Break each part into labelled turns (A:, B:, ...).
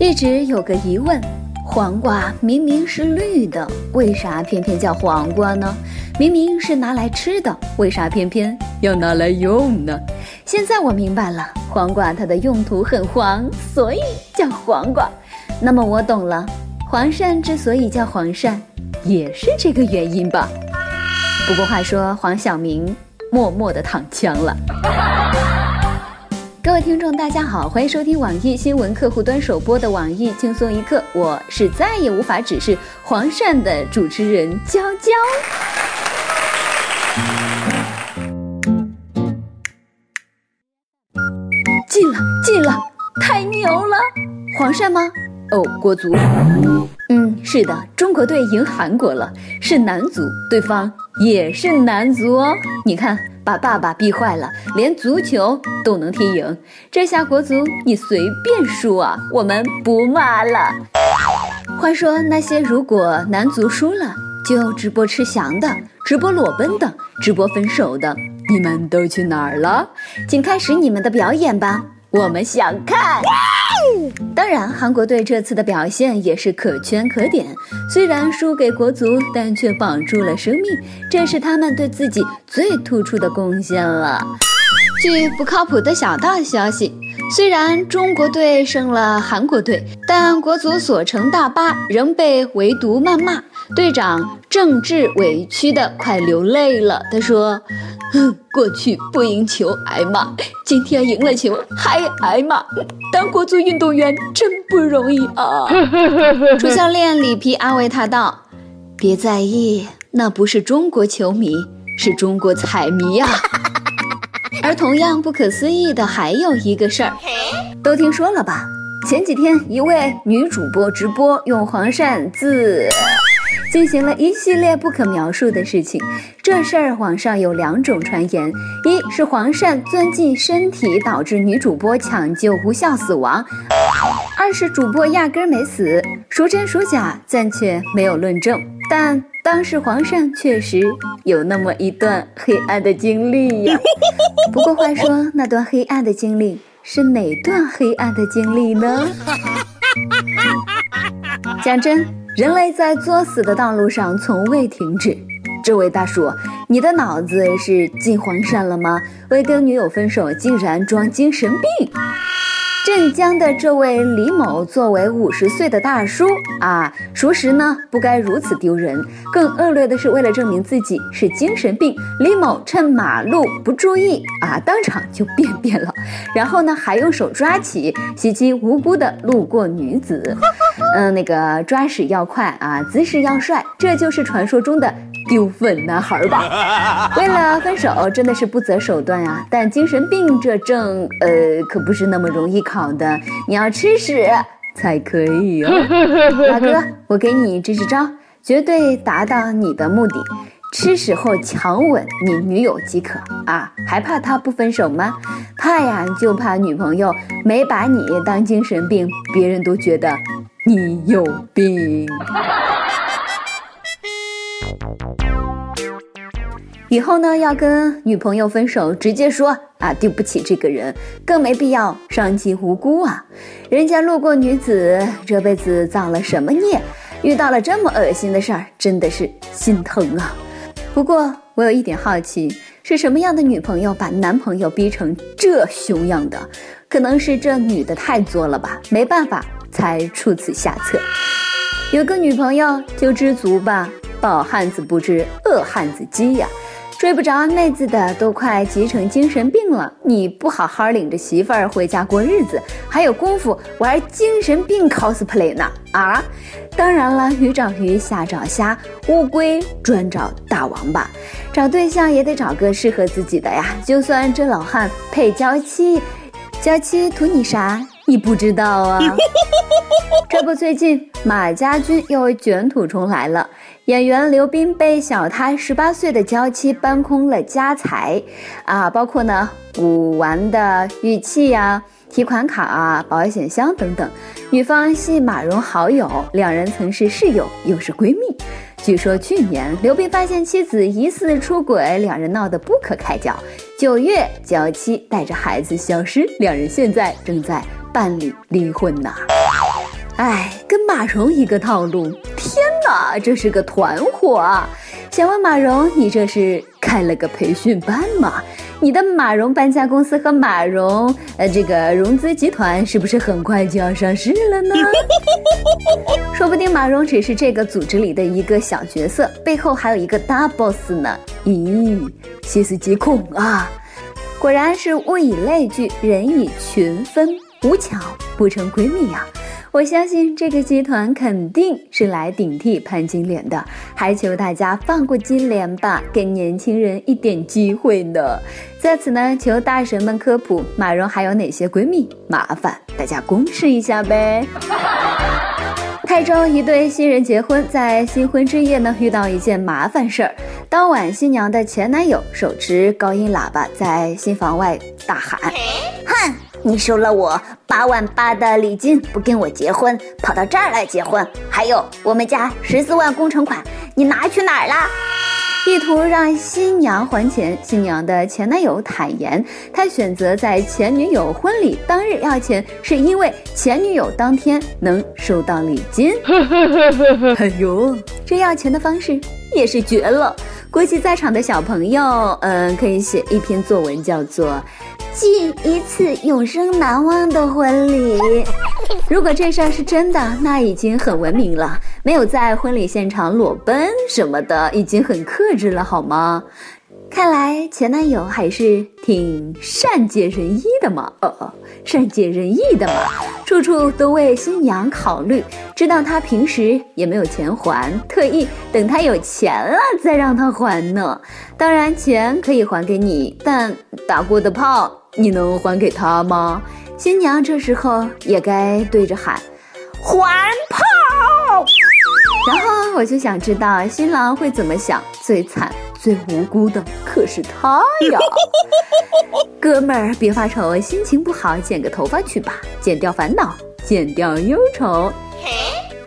A: 一直有个疑问：黄瓜明明是绿的，为啥偏偏叫黄瓜呢？明明是拿来吃的，为啥偏偏要拿来用呢？现在我明白了，黄瓜它的用途很黄，所以叫黄瓜。那么我懂了，黄鳝之所以叫黄鳝，也是这个原因吧？不过话说，黄晓明默默的躺枪了。各位听众，大家好，欢迎收听网易新闻客户端首播的网易轻松一刻，我是再也无法只是黄鳝的主持人娇娇。进了，进了，太牛了！黄鳝吗？哦，国足。嗯，是的，中国队赢韩国了，是男足，对方也是男足哦。你看。把爸爸逼坏了，连足球都能踢赢，这下国足你随便输啊，我们不骂了。话说那些如果男足输了就直播吃翔的、直播裸奔的、直播分手的，你们都去哪儿了？请开始你们的表演吧，我们想看。韩国队这次的表现也是可圈可点。虽然输给国足，但却保住了生命，这是他们对自己最突出的贡献了。据不靠谱的小道消息，虽然中国队胜了韩国队，但国足所乘大巴仍被围堵谩骂。队长郑智委屈的快流泪了，他说。过去不赢球挨骂，今天赢了球还挨骂，当国足运动员真不容易啊！主教练里皮安慰他道：“别在意，那不是中国球迷，是中国彩迷呀。”而同样不可思议的还有一个事儿，都听说了吧？前几天一位女主播直播用黄鳝字。进行了一系列不可描述的事情，这事儿网上有两种传言：一是黄鳝钻进身体导致女主播抢救无效死亡；二是主播压根没死。孰真孰假，暂且没有论证。但当时黄鳝确实有那么一段黑暗的经历呀。不过话说，那段黑暗的经历是哪段黑暗的经历呢？讲真。人类在作死的道路上从未停止。这位大叔，你的脑子是进黄鳝了吗？为跟女友分手，竟然装精神病。镇江的这位李某作为五十岁的大叔啊，熟识呢不该如此丢人。更恶劣的是，为了证明自己是精神病，李某趁马路不注意啊，当场就便便了，然后呢还用手抓起袭击无辜的路过女子。嗯，那个抓屎要快啊，姿势要帅，这就是传说中的。丢粪男孩吧，为了分手真的是不择手段啊！但精神病这证，呃，可不是那么容易考的，你要吃屎才可以哦。大哥，我给你支支招，绝对达到你的目的，吃屎后强吻你女友即可啊！还怕他不分手吗？怕呀，就怕女朋友没把你当精神病，别人都觉得你有病。以后呢，要跟女朋友分手，直接说啊，对不起这个人，更没必要伤及无辜啊。人家路过女子，这辈子造了什么孽，遇到了这么恶心的事儿，真的是心疼啊。不过我有一点好奇，是什么样的女朋友把男朋友逼成这熊样的？可能是这女的太作了吧，没办法才出此下策。有个女朋友就知足吧，饱汉子不知饿汉子饥呀。睡不着妹子的都快急成精神病了，你不好好领着媳妇儿回家过日子，还有功夫玩精神病 cosplay 呢？啊！当然了，鱼找鱼，虾找虾，乌龟专找大王八。找对象也得找个适合自己的呀。就算这老汉配娇妻，娇妻图你啥？你不知道啊？这不，最近马家军又卷土重来了。演员刘斌被小他十八岁的娇妻搬空了家财，啊，包括呢古玩的玉器呀、提款卡啊、保险箱等等。女方系马蓉好友，两人曾是室友，又是闺蜜。据说去年刘斌发现妻子疑似出轨，两人闹得不可开交。九月，娇妻带着孩子消失，两人现在正在办理离婚呢。哎，跟马蓉一个套路。天哪，这是个团伙啊！想问马蓉，你这是开了个培训班吗？你的马蓉搬家公司和马蓉呃这个融资集团是不是很快就要上市了呢？说不定马蓉只是这个组织里的一个小角色，背后还有一个大 boss 呢。咦，细思极恐啊！果然是物以类聚，人以群分，无巧不成闺蜜呀。我相信这个集团肯定是来顶替潘金莲的，还求大家放过金莲吧，给年轻人一点机会呢。在此呢，求大神们科普马蓉还有哪些闺蜜，麻烦大家公示一下呗。泰州一对新人结婚，在新婚之夜呢，遇到一件麻烦事儿。当晚，新娘的前男友手持高音喇叭在新房外大喊：“
B: 哼！”你收了我八万八的礼金，不跟我结婚，跑到这儿来结婚。还有我们家十四万工程款，你拿去哪儿了？
A: 意图让新娘还钱。新娘的前男友坦言，他选择在前女友婚礼当日要钱，是因为前女友当天能收到礼金。哎呦，这要钱的方式也是绝了！估计在场的小朋友，嗯，可以写一篇作文，叫做。
B: 记一次永生难忘的婚礼。
A: 如果这事儿是真的，那已经很文明了，没有在婚礼现场裸奔什么的，已经很克制了，好吗？看来前男友还是挺善解人意的嘛，呃，善解人意的嘛，处处都为新娘考虑，知道她平时也没有钱还，特意等她有钱了再让她还呢。当然，钱可以还给你，但打过的炮。你能还给他吗？新娘这时候也该对着喊还炮。然后我就想知道新郎会怎么想。最惨、最无辜的可是他呀！哥们儿，别发愁，心情不好剪个头发去吧，剪掉烦恼，剪掉忧愁。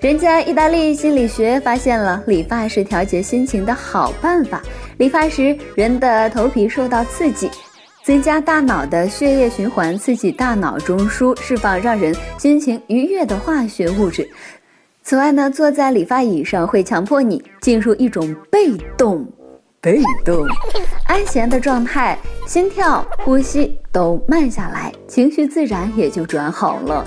A: 人家意大利心理学发现了，理发是调节心情的好办法。理发时，人的头皮受到刺激。增加大脑的血液循环，刺激大脑中枢释放让人心情愉悦的化学物质。此外呢，坐在理发椅上会强迫你进入一种被动、被动、安闲的状态，心跳、呼吸都慢下来，情绪自然也就转好了。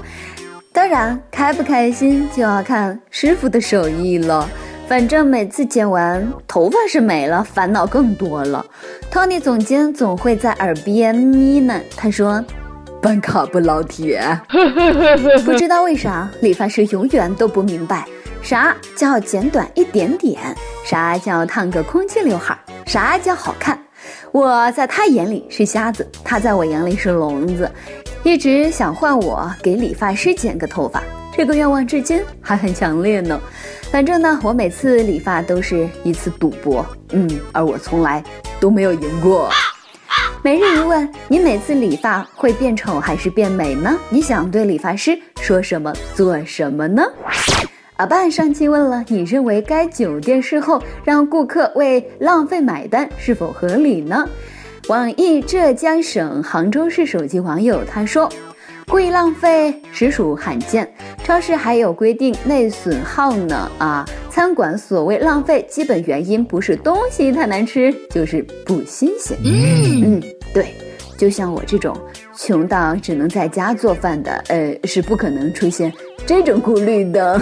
A: 当然，开不开心就要看师傅的手艺了。反正每次剪完头发是没了，烦恼更多了。Tony 总监总会在耳边呢喃，他说：“办卡不老铁。”不知道为啥，理发师永远都不明白啥叫剪短一点点，啥叫烫个空气刘海，啥叫好看。我在他眼里是瞎子，他在我眼里是聋子，一直想换我给理发师剪个头发。这个愿望至今还很强烈呢。反正呢，我每次理发都是一次赌博，嗯，而我从来都没有赢过。每日一问：你每次理发会变丑还是变美呢？你想对理发师说什么、做什么呢？阿半上期问了，你认为该酒店事后让顾客为浪费买单是否合理呢？网易浙江省杭州市手机网友他说。故意浪费实属罕见，超市还有规定内损耗呢啊！餐馆所谓浪费，基本原因不是东西太难吃，就是不新鲜。嗯，对，就像我这种穷到只能在家做饭的，呃，是不可能出现这种顾虑的。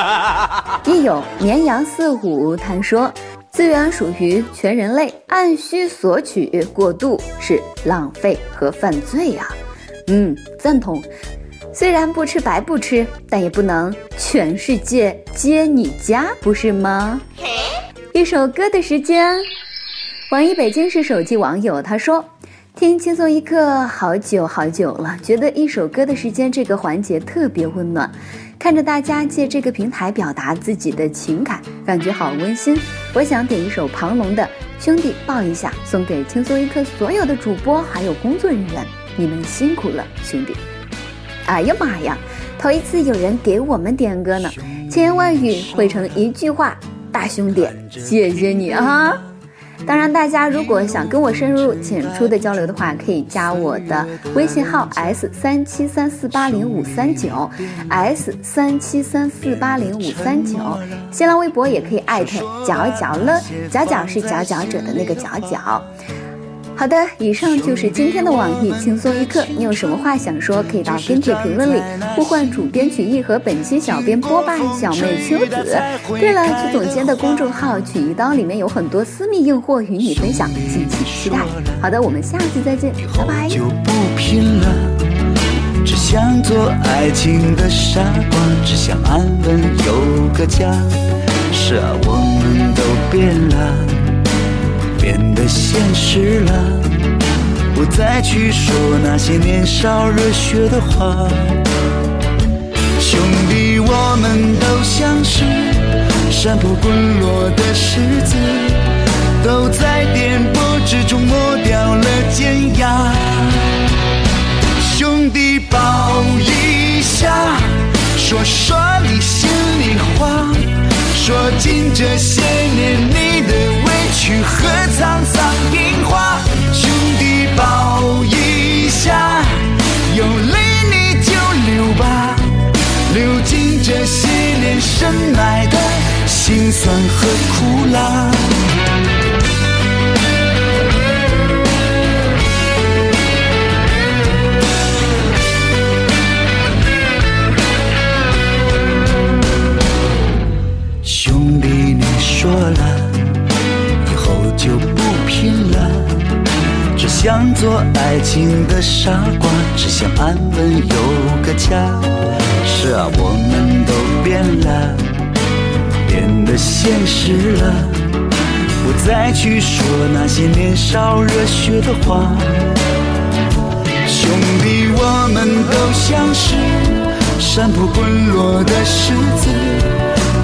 A: 一有绵羊四虎，他说，资源属于全人类，按需索取过度是浪费和犯罪呀。嗯，赞同。虽然不吃白不吃，但也不能全世界接你家，不是吗？一首歌的时间，网易北京市手机网友他说：“听轻松一刻好久好久了，觉得一首歌的时间这个环节特别温暖。看着大家借这个平台表达自己的情感，感觉好温馨。我想点一首庞龙的《兄弟抱一下》，送给轻松一刻所有的主播还有工作人员。”你们辛苦了，兄弟！哎呀妈呀，头一次有人给我们点歌呢，千言万语汇成一句话，大兄弟，谢谢你啊！当然，大家如果想跟我深入浅出的交流的话，可以加我的微信号 s 三七三四八零五三九 s 三七三四八零五三九，新浪微博也可以艾特角角了，角角是佼佼者的那个角角。好的，以上就是今天的网易轻松一刻。你有什么话想说，可以到跟帖评论里呼唤主编曲艺和本期小编波霸小妹秋子。对了，曲总监的公众号曲一刀里面有很多私密硬货与你分享，敬请期待。好的，我们下次再见，拜拜。
C: 就不拼了，只想做爱情的傻瓜，只想安稳有个家。是啊，我们都变了。变得现实了，不再去说那些年少热血的话。兄弟，我们都像是山坡滚落的石子，都在颠簸之中磨掉了尖牙。兄弟，抱一下，说说你心里话，说尽这些年你。去和沧桑变化，兄弟抱一下，有泪你就流吧，流尽这些年深埋的辛酸和苦辣。想做爱情的傻瓜，只想安稳有个家。是啊，我们都变了，变得现实了，不再去说那些年少热血的话。兄弟，我们都像是山坡滚落的石子，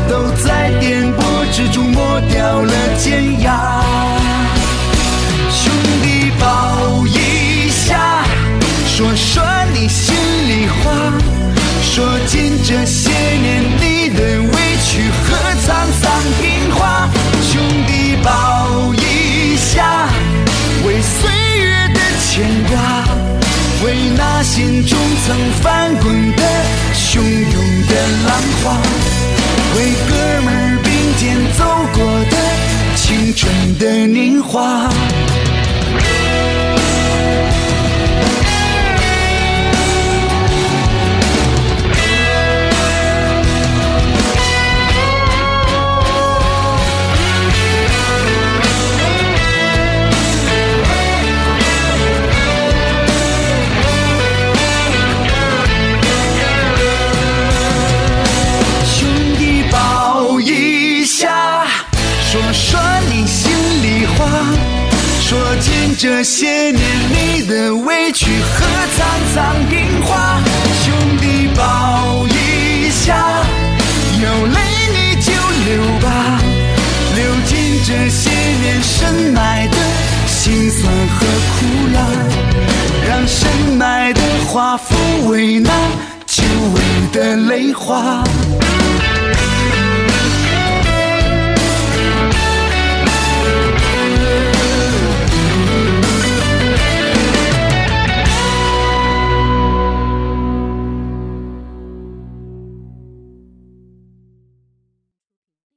C: 都在颠簸之中磨掉了浪花，为哥们并肩走过的青春的年华。这些年你的委屈和沧桑变化，兄弟抱一下，有泪你就流吧，流尽这些年深埋的辛酸和苦辣，让深埋的花抚慰那久违的泪花。